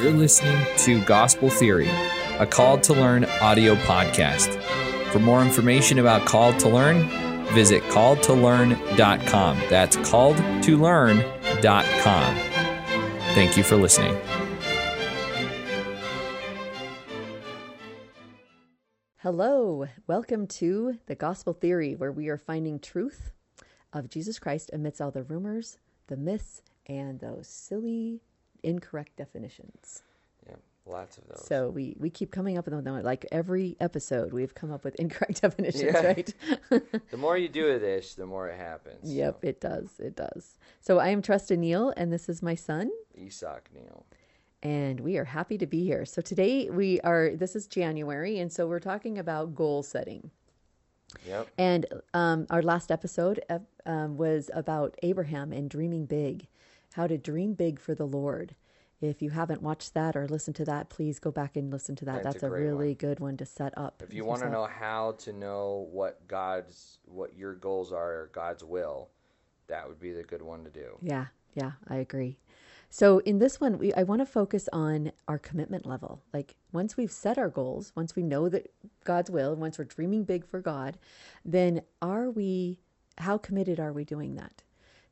You're listening to Gospel Theory, a Called to Learn audio podcast. For more information about Called to Learn, visit calledtolearn.com. That's calledtolearn.com. Thank you for listening. Hello, welcome to the Gospel Theory, where we are finding truth of Jesus Christ amidst all the rumors, the myths, and those silly, incorrect definitions. Yeah, lots of those. So we we keep coming up with them. Like every episode, we've come up with incorrect definitions, Yeah. right? the more you do of this, the more it happens. yep, it does. It does. So I am Trusted Neal, and this is my son. So, Isak Neil. and we are happy to be here. So today we are this is January and so we're talking about goal setting. Yep. And um, our last episode uh, um, was about Abraham and dreaming big, how to dream big for the Lord. If you haven't watched that or listened to that, please go back and listen to that. That's That's, a a, really one. good one to set up. If you want to know how to know what God's, what your goals are, or God's will, that would be the good one to do. Yeah, yeah, I agree. So in this one, we I want to focus on our commitment level. Like once we've set our goals, once we know that God's will, and once we're dreaming big for God, then are we? How committed are we doing that?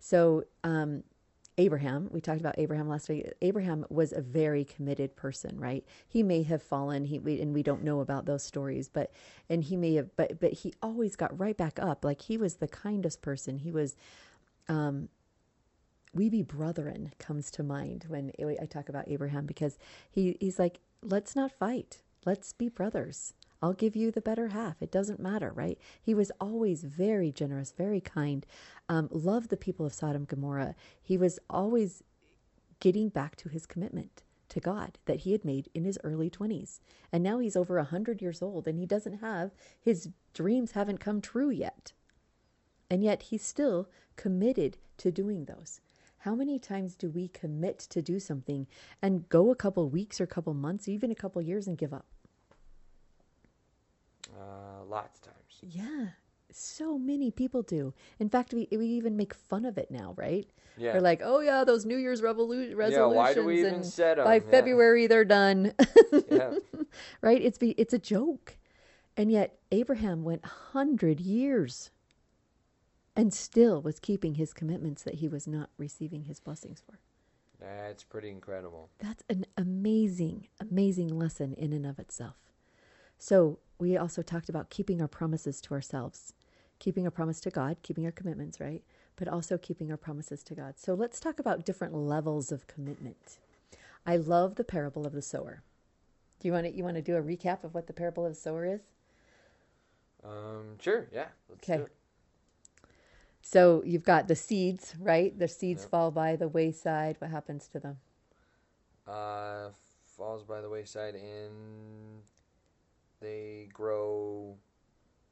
So um, Abraham, we talked about Abraham last week. Abraham was a very committed person, right? He may have fallen, he we, and we don't know about those stories, but and he may have, but but he always got right back up. Like he was the kindest person. He was um, we be brethren comes to mind when I talk about Abraham because he, he's like, let's not fight. Let's be brothers. I'll give you the better half. It doesn't matter, right? He was always very generous, very kind, um, loved the people of Sodom and Gomorrah. He was always getting back to his commitment to God that he had made in his early 20s. And now he's over 100 years old and he doesn't have, his dreams haven't come true yet. And yet he's still committed to doing those. How many times do we commit to do something and go a couple weeks or a couple months, even a couple years and give up? Uh, lots of times. Yeah, so many people do. In fact, we, we even make fun of it now, right? Yeah. We're like, oh yeah, those New Year's revolu- resolutions. why do we even set 'em? By Yeah. February, they're done. Yeah. right? It's be it's a joke, and yet Abraham went hundred years, and still was keeping his commitments that he was not receiving his blessings for. That's pretty incredible. That's an amazing, amazing lesson in and of itself. So we also talked about keeping our promises to ourselves, keeping a promise to God, keeping our commitments, right? But also keeping our promises to God. So let's talk about different levels of commitment. I love the parable of the sower. Do you want to you want to do a recap of what the parable of the sower is? Um, sure. Yeah. Let's Okay. So you've got the seeds, right? The seeds fall by the wayside. What happens to them? Uh, falls by the wayside and they grow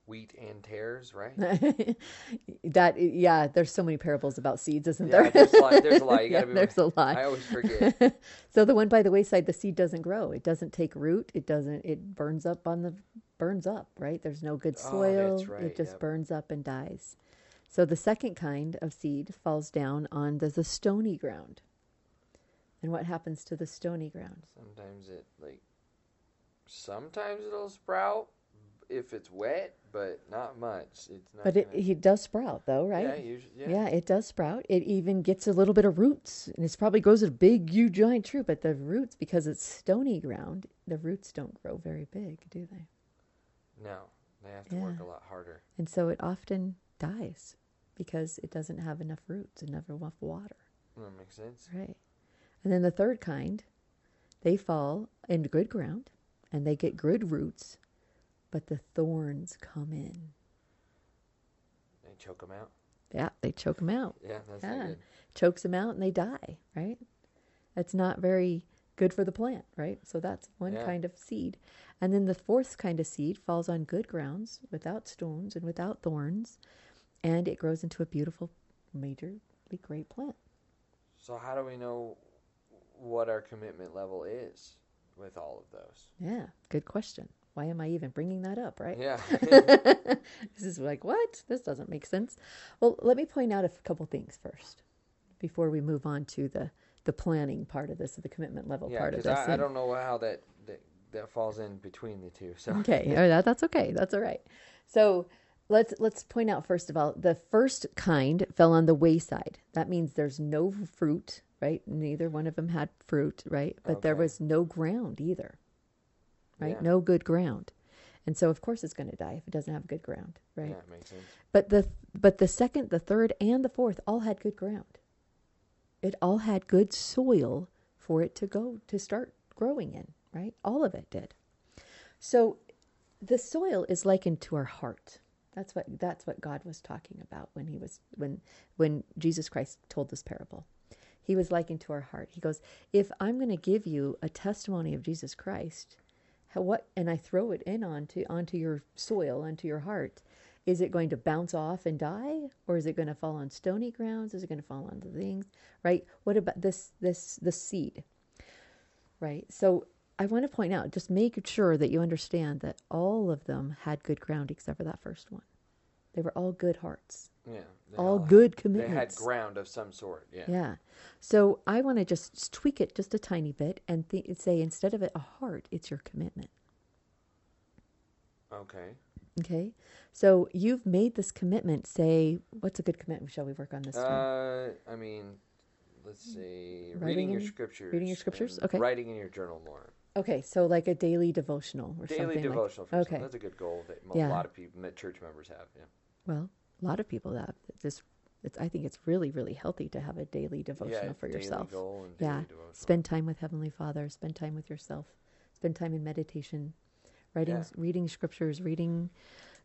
wheat and tares, right? that yeah, there's so many parables about seeds, isn't Yeah, there? there's a lot. There's a lot. You Yeah, there's a lot. I always forget. so the one by the wayside, the seed doesn't grow. It doesn't take root. It doesn't. It burns up on the burns up. Right? There's no good Oh, soil. that's right, It just yep. burns up and dies. So the second kind of seed falls down on the, the stony ground. And what happens to the stony ground? Sometimes it like. Sometimes it'll sprout if it's wet, but not much. It's not. But it, gonna- it does sprout, though, right? Yeah, usually. Yeah. Yeah, it does sprout. It even gets a little bit of roots, and it probably grows a big, huge, giant tree. But the roots, because it's stony ground, the roots don't grow very big, do they? No, they have to work a lot harder. And so it often dies because it doesn't have enough roots and never enough water. That makes sense. Right. And then the third kind, they fall into good ground and they get good roots, but the thorns come in. They choke them out. Yeah, they choke them out. Yeah, that's Yeah. good. chokes them out and they die, right? That's not very good for the plant, right? So that's one Yeah. kind of seed. And then the fourth kind of seed falls on good grounds without stones and without thorns, and it grows into a beautiful, majorly great plant. So how do we know what our commitment level is with all of those? Yeah, good question. Why am I even bringing that up, right? Yeah. this is like, what? This doesn't make sense. Well, let me point out a couple things first before we move on to the the planning part of this, the commitment level Yeah, part of this. I, I don't know how that, that that falls in between the two. So Okay, oh, that, that's okay. That's all right. So let's let's point out first of all, the first kind fell on the wayside. That means there's no fruit, right? Neither one of them had fruit, right? But there was no ground either, right? Yeah. No good ground, and so of course it's going to die if it doesn't have good ground, right? yeah, makes sense. But the but the second, the third, and the fourth all had good ground. It all had good soil for it to go to start growing in, right? All of it did. So the soil is likened to our heart. That's what that's what God was talking about when he was when when Jesus Christ told this parable. He was likened to our heart. He goes, "If I'm going to give you a testimony of Jesus Christ, what and I throw it in onto onto your soil, onto your heart, is it going to bounce off and die or is it going to fall on stony grounds? Is it going to fall on the things, right? What about this this the seed? Right? So I want to point out, just make sure that you understand that all of them had good ground except for that first one. They were all good hearts, Yeah, all had- good They had ground of some sort. Yeah. Yeah. So I want to just tweak it just a tiny bit and th- say instead of it a heart, it's your commitment. Okay. Okay. So you've made this commitment. Say, what's a good commitment? Shall we work on this? one? Uh, I mean, let's see. Writing Reading your in- scriptures. reading your scriptures? Okay. Writing in your journal more. okay. So like a daily devotional or Daily something devotional. like. for Okay. okay. That's a good goal that a lot of people, that church members have. Yeah. Well, a lot of people have this. It's, I think it's really, really healthy to have a daily devotional yeah, for yourself. Goal and daily Yeah. devotional. Spend time with Heavenly Father. Spend time with yourself. Spend time in meditation, writing, Yeah. reading scriptures, reading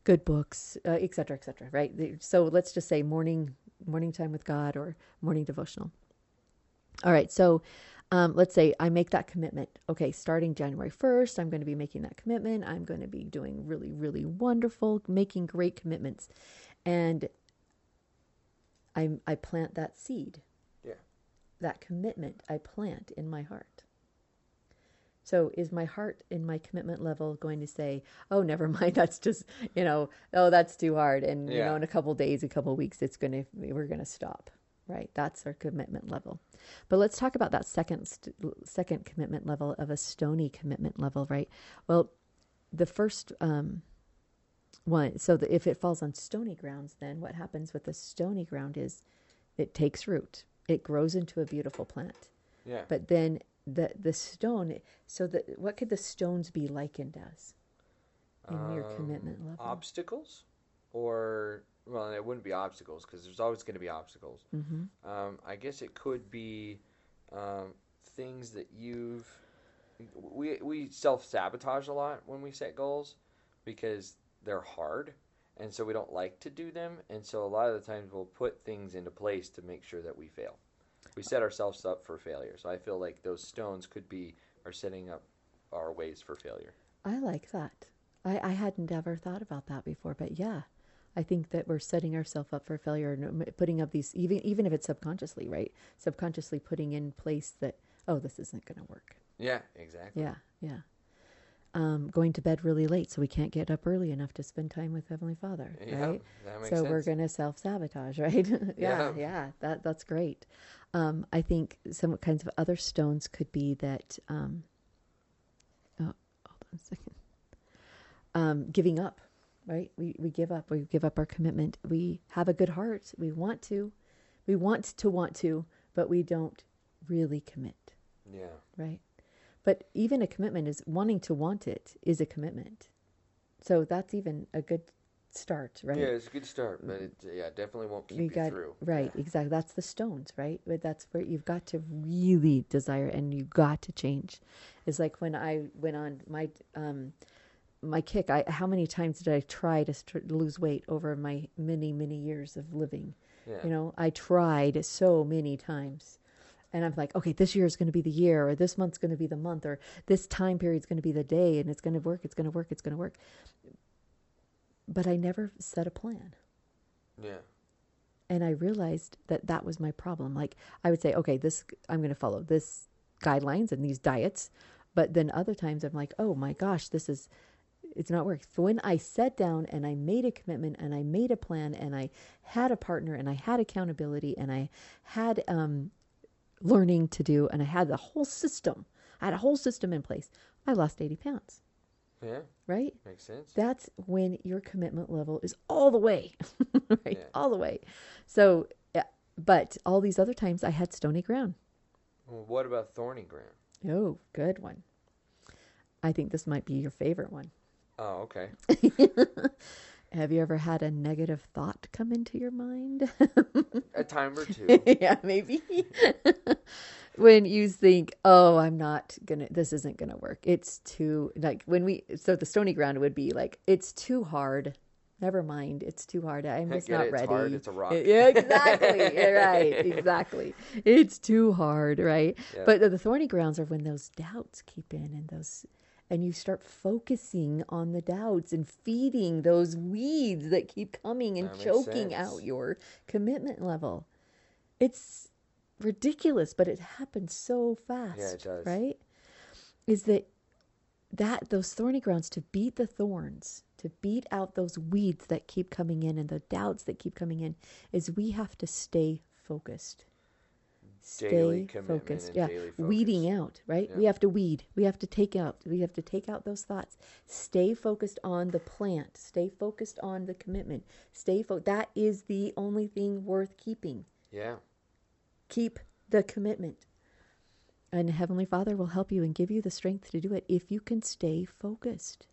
good books, uh, et cetera, et cetera. Right. So let's just say morning, morning time with God or morning devotional. All right. So um, let's say I make that commitment. Okay, starting January 1st, I'm going to be making that commitment. I'm going to be doing really, really wonderful, making great commitments. And I, I plant that seed Yeah. that commitment I plant in my heart. So is my heart in my commitment level going to say, "Oh, never mind, that's just, you know, oh, that's too hard." And you know, in a couple days, a couple weeks, it's going to we're going to stop. Right? That's our commitment level. But let's talk about that second st- second commitment level of a stony commitment level, right? Well, the first um one, so the, if it falls on stony grounds, then what happens with the stony ground is it takes root. It grows into a beautiful plant. Yeah. But then the the stone. So the what could the stones be likened as in your commitment Um, level? Obstacles, or well, it wouldn't be obstacles because there's always going to be obstacles. hmm Um, I guess it could be um, things that you've. We we self sabotage a lot when we set goals because they're hard, and so we don't like to do them, and so a lot of the times we'll put things into place to make sure that we fail. We set ourselves up for failure. So I feel like those stones could be are setting up our ways for failure. I like that. I, I hadn't ever thought about that before, but yeah, I think that we're setting ourselves up for failure and um, putting up these even even if it's subconsciously, right? Subconsciously putting in place that oh, this isn't going to work. Yeah, exactly. Yeah, yeah. Um, going to bed really late so we can't get up early enough to spend time with Heavenly Father, Yeah, right? that makes so sense. we're going to self sabotage, right? yeah, Yeah. yeah, That that's great. Um, I think some kinds of other stones could be that. Um, oh, hold on a second. Um, giving up, right? We we give up. We give up our commitment. We have a good heart. We want to, we want to want to, but we don't really commit, Yeah. right? But even a commitment is wanting to want it is a commitment. So that's even a good start, right? Yeah, it's a good start, but it yeah definitely won't keep you you, got through. right exactly that's the stones right but that's where you've got to really desire and you got to change it's like when i went on my um my kick i how many times did i try to st- lose weight over my many many years of living Yeah. you know i tried so many times and i'm like okay this year is going to be the year or this month's going to be the month or this time period is going to be the day and it's going to work it's going to work it's going to work but i never set a plan Yeah. and I realized that that was my problem. Like I would say, okay, this I'm going to follow this guidelines and these diets, but then other times I'm like, oh my gosh, this is it's not working. So when I sat down and I made a commitment and I made a plan and I had a partner and I had accountability and I had um, learning to do, and I had the whole system. I had a whole system in place. I lost 80 pounds, Yeah, right? makes sense. That's when your commitment level is all the way, right? Yeah. All the way. So, but all these other times I had stony ground. Well, what about thorny ground? Oh, good one. I think this might be your favorite one. Oh, okay. Have you ever had a negative thought come into your mind? A time or two. yeah, maybe. when you think, "Oh, I'm not gonna. This isn't gonna work. It's too like when we. So the stony ground would be like, it's too hard. Never mind. It's too hard. I'm just not it, it's ready. hard, it's a rock. Yeah, exactly. Right. Exactly. It's too hard. Right. Yeah. But the thorny grounds are when those doubts keep in and those. And you start focusing on the doubts and feeding those weeds that keep coming and choking sense. out your commitment level. It's ridiculous, but it happens so fast. Yeah, it does. Right? Is that that those thorny grounds to beat the thorns, to beat out those weeds that keep coming in and the doubts that keep coming in, is we have to stay focused. Stay focused. Yeah. daily Weeding out, right? Yeah. We have to weed. We have to take out. We have to take out those thoughts. Stay focused on the plant. Stay focused on the commitment. Stay fo- that is the only thing worth keeping. Yeah. Keep the commitment. And Heavenly Father will help you and give you the strength to do it if you can stay focused.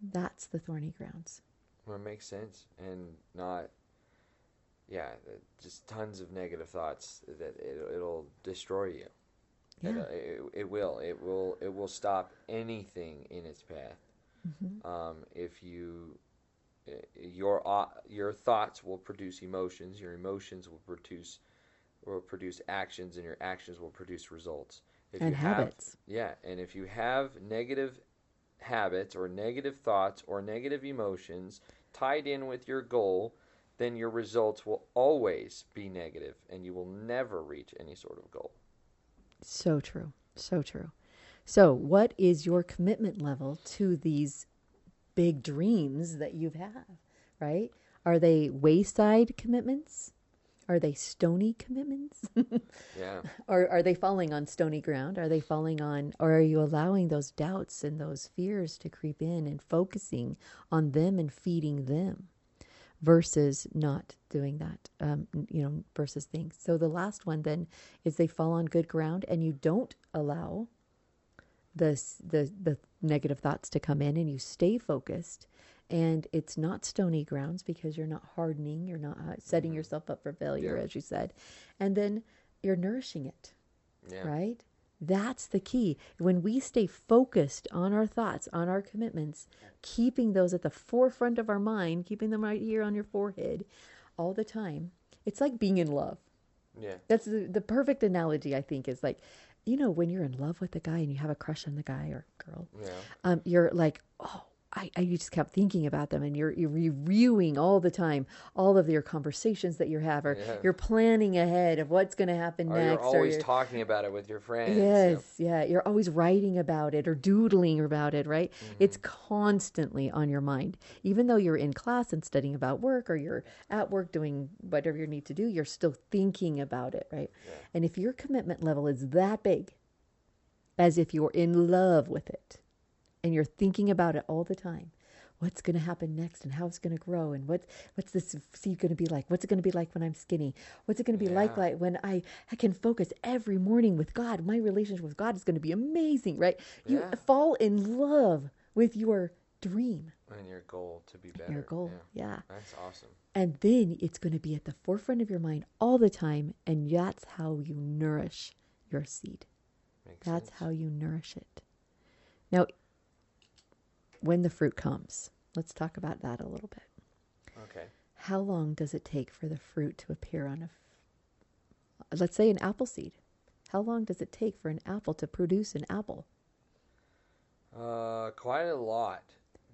That's the thorny grounds. Well, it makes sense, and not, yeah, just tons of negative thoughts that it, it'll destroy you. It, Yeah. uh, it, it will. It will. It will stop anything in its path. Mm-hmm. Um, if you, uh, your uh, your thoughts will produce emotions. Your emotions will produce will produce actions, and your actions will produce results. If And you have- habits. yeah, and if you have negative habits or negative thoughts or negative emotions tied in with your goal, then your results will always be negative and you will never reach any sort of goal. So true. So true. So, what is your commitment level to these big dreams that you have, had, right? Are they wayside commitments? Are they stony commitments? Yeah. or are they falling on stony ground? Are they falling on, or are you allowing those doubts and those fears to creep in and focusing on them and feeding them versus not doing that, um, you know, versus things? So the last one then is they fall on good ground and you don't allow the, the, the negative thoughts to come in and you stay focused. And it's not stony grounds because you're not hardening, you're not uh, setting yourself up for failure, Yeah. as you said. And then you're nourishing it Yeah. right? That's the key. When we stay focused on our thoughts, on our commitments, keeping those at the forefront of our mind, keeping them right here on your forehead all the time, it's like being in love. Yeah. That's the, the perfect analogy, I think, is like, you know, when you're in love with a guy and you have a crush on the guy or girl, Yeah. um, you're like, oh, I, I you just kept thinking about them and you're, you're reviewing all the time all of your conversations that you have or Yeah. you're planning ahead of what's going to happen Or next you're always you're- talking about it with your friends. Yes, yeah. You're always writing about it or doodling about it, right? Mm-hmm. It's constantly on your mind. Even though you're in class and studying about work or you're at work doing whatever you need to do, you're still thinking about it, right? And if your commitment level is that big, as if you're in love with it and you're thinking about it all the time, what's going to happen next and how it's going to grow and what what's this seed going to be like what's it going to be like when i'm skinny what's it going to be like like when I, I can focus every morning with god my relationship with god is going to be amazing right you Yeah. fall in love with your dream And your goal to be better. your goal Yeah. yeah That's awesome. and then it's going to be at the forefront of your mind all the time and that's how you nourish your seed Makes that's sense. how you nourish it. Now, when the fruit comes, let's talk about that a little bit. Okay. How long does it take for the fruit to appear on a, f- let's say, an apple seed? How long does it take for an apple to produce an apple? Uh, quite a lot.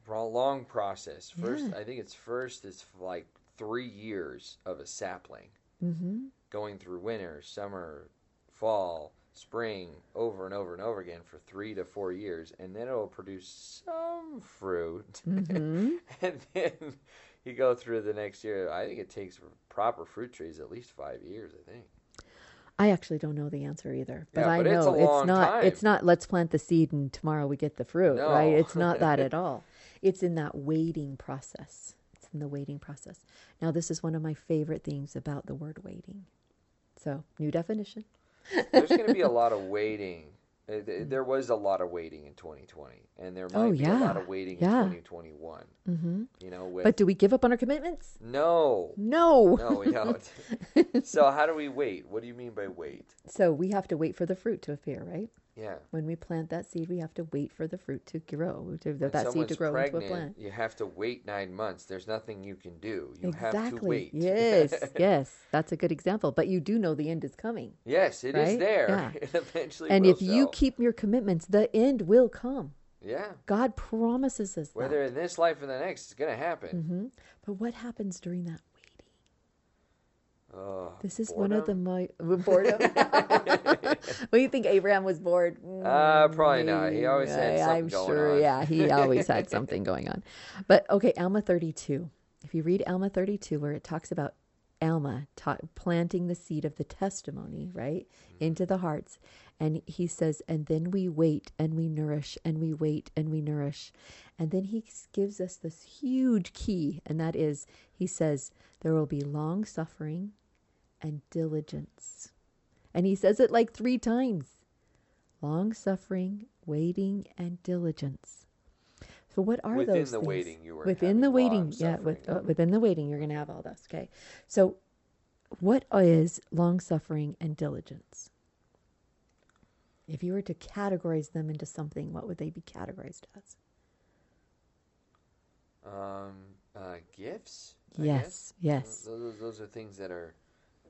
Pro- long process. First, Yeah. I think it's first. is like three years of a sapling, Mm-hmm. going through winter, summer, fall, spring, over and over and over again for three to four years, and then it'll produce some fruit, Mm-hmm. and then you go through the next year. I think it takes proper fruit trees at least five years. I think. I actually don't know the answer either, but Yeah, I know it's long not. time. It's not. Let's plant the seed and tomorrow we get the fruit, right? It's not that at all. It's in that waiting process. It's in the waiting process. Now, this is one of my favorite things about the word waiting. So, new definition. There's going to be a lot of waiting. There was a lot of waiting in 2020, and there might Oh, be a lot of waiting Yeah. in 2021. hmm You know, with But do we give up on our commitments? no, No. no, we don't. so how do we wait? What do you mean by wait? So we have to wait for the fruit to appear, right? Yeah. When we plant that seed, we have to wait for the fruit to grow, to, that seed to grow pregnant, into a plant. you have to wait nine months. There's nothing you can do. You exactly. have to wait. Yes, yes, that's a good example. But you do know the end is coming. yes, it is Right? there. Yeah. It eventually and if you keep your commitments, the end will come. yeah, God promises us whether that. in this life or the next, it's gonna happen. hmm But what happens during that This is one of the boredom? mo- boredom. do you think Abraham was bored? Uh, probably not. He Mm, always had something I'm going sure. on. Yeah, he always had something going on. But okay, Alma 32. If you read Alma 32, where it talks about Alma ta- planting the seed of the testimony, right, Mm-hmm. into the hearts, and he says, and then we wait and we nourish and we wait and we nourish, and then he gives us this huge key, and that is, he says, there will be long suffering and diligence. And he says it like three times long suffering, waiting, and diligence. So, what are Within those the things? within, you were within the waiting, yeah, with, uh, within the waiting, you're going to have all this. Okay, so what is long suffering and diligence? If you were to categorize them into something, what would they be categorized as? Um, uh, gifts. I Yes, guess? yes. Those, those are things that are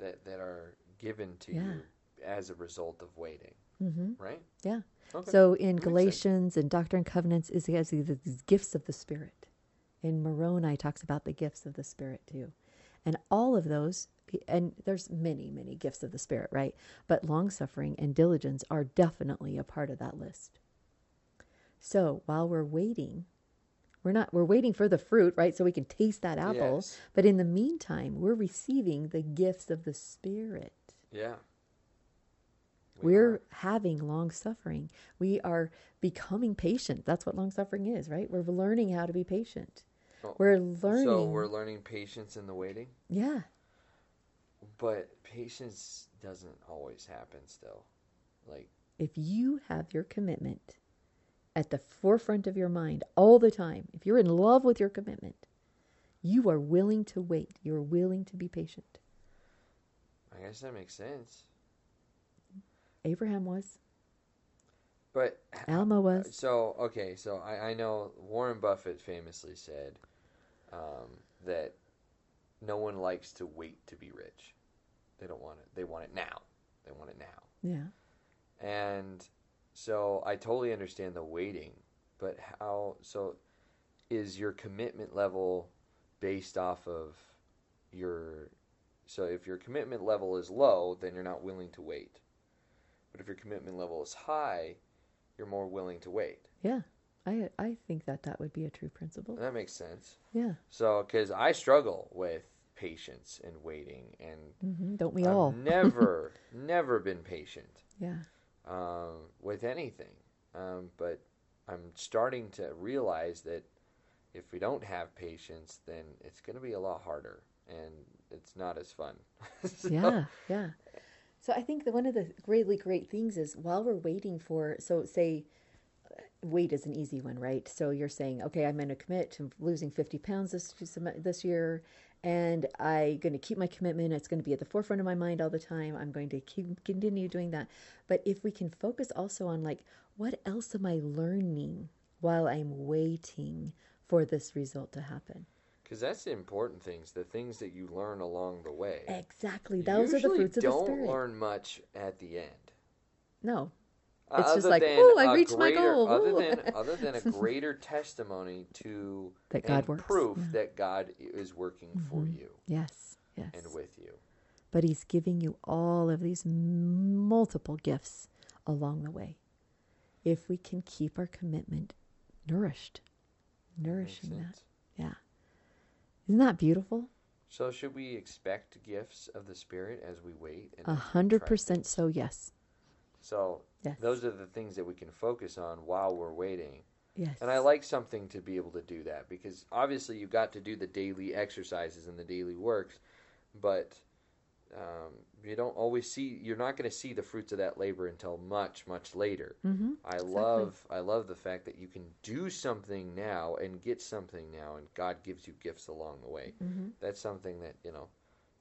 that that are given to Yeah. you as a result of waiting, hmm right? Yeah. Okay. So in That. Galatians and Doctrine and Covenants is has these these gifts of the Spirit. In Moroni talks about the gifts of the Spirit too, and all of those. And there's many, many gifts of the Spirit, right? But long suffering and diligence are definitely a part of that list. So while we're waiting, we're not we're waiting for the fruit, right? So we can taste that apple. Yes. But in the meantime, we're receiving the gifts of the Spirit. Yeah. We We're are. having long suffering. We are becoming patient. That's what long suffering is, right? We're learning how to be patient. Oh, We're learning. So we're learning patience in the waiting, yeah. but patience doesn't always happen. Still, like If you have your commitment at the forefront of your mind all the time, if you're in love with your commitment, you are willing to wait. You're willing to be patient. I guess that makes sense. Abraham was. But Alma was. So okay, so I, I know Warren Buffett famously said um, that no one likes to wait to be rich. They don't want it. They want it now. They want it now. Yeah. And so I totally understand the waiting, but how? So is your commitment level based off of your? So if your commitment level is low, then you're not willing to wait. But if your commitment level is high, you're more willing to wait. Yeah. I I think that that would be a true principle. That makes sense. Yeah. So, because I struggle with patience and waiting, and hmm Don't we I've all? never, never been patient Yeah. Um, with anything. Um, but I'm starting to realize that if we don't have patience, then it's going to be a lot harder, and it's not as fun. So- yeah yeah so i think that one of the really great things is while we're waiting for so say uh, weight is an easy one right? So you're saying okay i'm going to commit to losing 50 pounds this this year and i'm going to keep my commitment. It's going to be at the forefront of my mind all the time. I'm going to keep continue doing that. But if we can focus also on like what else am i learning while i'm waiting for this result to happen? Because that's the important things, the things that you learn along the way. exactly. Those are the fruits of the spirit. don't learn much at the end. no Uh, It's just like, oh, I reached my goal, Other than other than a greater testimony to That God works, proof yeah. that God is working for Mhm. you Yes, yes. and with you. but He's giving you all of these multiple gifts along the way. If we can keep our commitment nourished, nourishing that. Yeah. Isn't that beautiful? So should we expect gifts of the Spirit as we wait? A hundred percent so, yes. So Yes. those are the things that we can focus on while we're waiting. Yes. And I like something to be able to do that because obviously you've got to do the daily exercises and the daily works, but um, you don't always see. You're not going to see the fruits of that labor until much, much later. Mm-hmm. I love, I love the fact that you can do something now and get something now, and God gives you gifts along the way. Mm-hmm. That's something that you know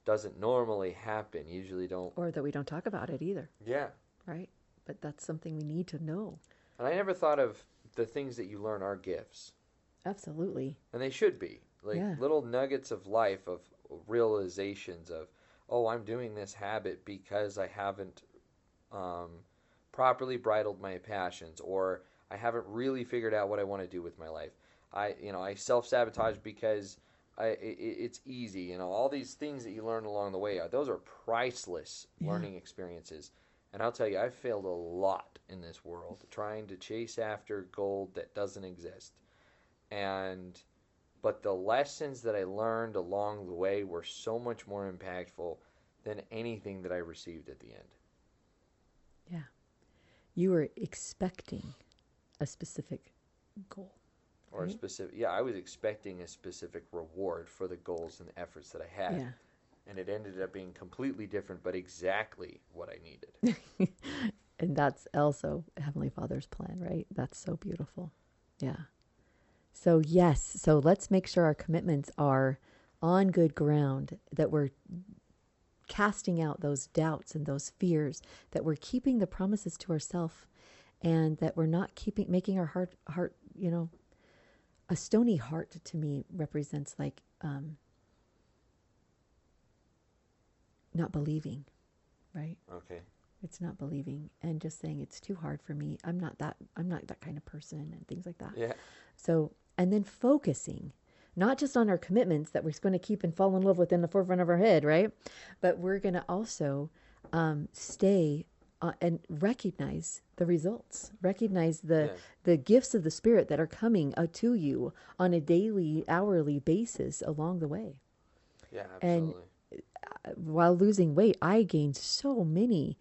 doesn't normally happen. Usually don't. Or that we don't talk about it either, Yeah, right? But that's something we need to know. and I never thought of the things that you learn are gifts. Absolutely. and they should be like Yeah. little nuggets of life of realizations of oh i'm doing this habit because i haven't um, properly bridled my passions or i haven't really figured out what i want to do with my life i you know i self-sabotage because I, it, it's easy you know all these things that you learn along the way are those are priceless Yeah. learning experiences and i'll tell you i've failed a lot in this world trying to chase after gold that doesn't exist and but the lessons that I learned along the way were so much more impactful than anything that I received at the end. Yeah. You were expecting a specific goal. Or a specific yeah, I was expecting a specific reward for the goals and efforts that I had. Yeah. And it ended up being completely different but exactly what I needed. And that's also Heavenly Father's plan, right? That's so beautiful. Yeah. So, yes. So, let's make sure our commitments are on good ground, that we're casting out those doubts and those fears, that we're keeping the promises to ourselves, and that we're not keeping, making our heart, heart, you know, a stony heart to me represents like um, not believing, right? Okay. it's not believing and just saying it's too hard for me i'm not that i'm not that kind of person and things like that Yeah. so and then focusing not just on our commitments that we're going to keep and fall in love with in the forefront of our head right but we're going to also um, stay uh, and recognize the results recognize the Yeah. the gifts of the spirit that are coming uh, to you on a daily hourly basis along the way Yeah, And- absolutely. While losing weight, I gained so many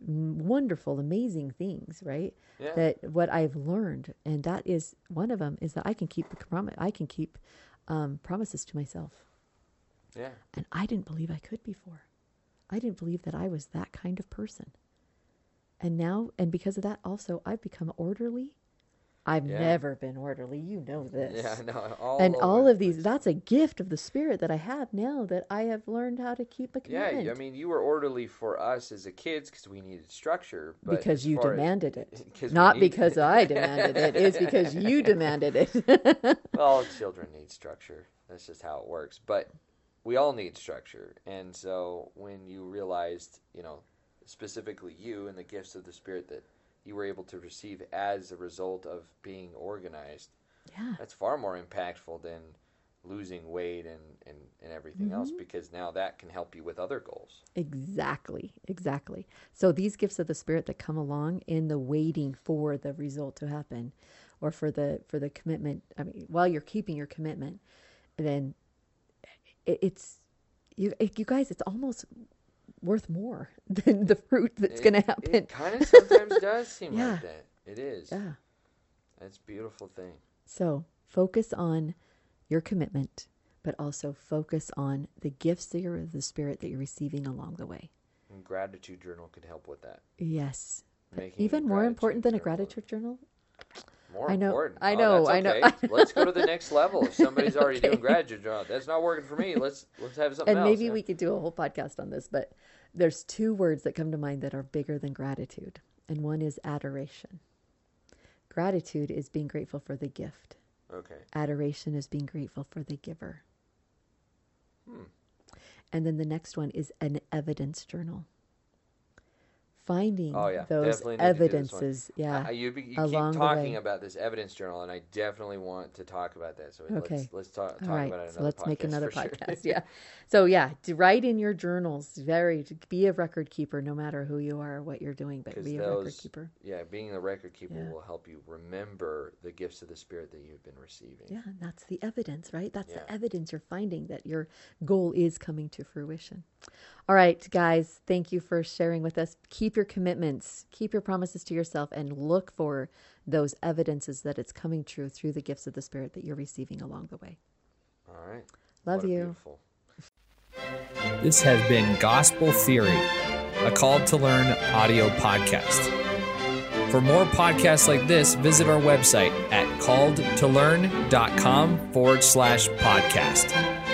wonderful, amazing things, right? yeah. That what I've learned, and that is one of them, is that I can keep the promise. I can keep um, promises to myself, yeah. and I didn't believe I could before. I didn't believe that I was that kind of person, and now, and because of that, also I've become orderly. I've Yeah. never been orderly. You know this Yeah, no. All and all of these place. that's a gift of the spirit that i have now that i have learned how to keep a Yeah, I mean, you were orderly for us as a kids because we needed structure. But because you far as- demanded it not because i demanded it it's because you demanded it well, children need structure. That's just how it works. But we all need structure. And so when you realized, you know, specifically you and the gifts of the Spirit that you were able to receive as a result of being organized, yeah that's far more impactful than losing weight and, and, and everything else Mm-hmm. because now that can help you with other goals. exactly exactly so these gifts of the spirit that come along in the waiting for the result to happen or for the for the commitment i mean while you're keeping your commitment then it, it's you you guys it's almost worth more than the fruit that's going to happen It kind of sometimes does seem Yeah. like that. It is. yeah That's a beautiful thing. So focus on your commitment, but also focus on the gifts that you're, the Spirit that you're receiving along the way. And gratitude journal could help with that. Yes. Making Even more important than a gratitude journal? More I know- important. I Oh, know, that's I know, okay. I know. Let's go to the next level. If somebody's already doing Okay. gratitude journal, that's not working for me. Let's let's have something And else. maybe yeah. we could do a whole podcast on this, but there's two words that come to mind that are bigger than gratitude. And one is adoration. Gratitude is being grateful for the gift. Okay. Adoration is being grateful for the giver. Hmm. And then the next one is an evidence journal. Finding Oh, yeah, those definitely need to do this one. evidences. Yeah. Uh, you, be- you keep talking about this evidence journal, and I definitely want to talk about that. So Okay. let's let's talk, talk All right, about it. so let's make another for sure. podcast. yeah. So yeah, write in your journals. Very be a record keeper, no matter who you are or what you're doing, but be a record keeper. Yeah, being the record keeper Yeah. will help you remember the gifts of the Spirit that you've been receiving. Yeah, and that's the evidence, right? That's the evidence you're finding that your goal is coming to fruition. All right, guys, thank you for sharing with us. Keep your commitments, keep your promises to yourself, and look for those evidences that it's coming true through the gifts of the Spirit that you're receiving along the way. All right. Love What you. Beautiful. This has been Gospel Theory, a Called to Learn audio podcast. For more podcasts like this, visit our website at calledtolearn.com forward slash podcast.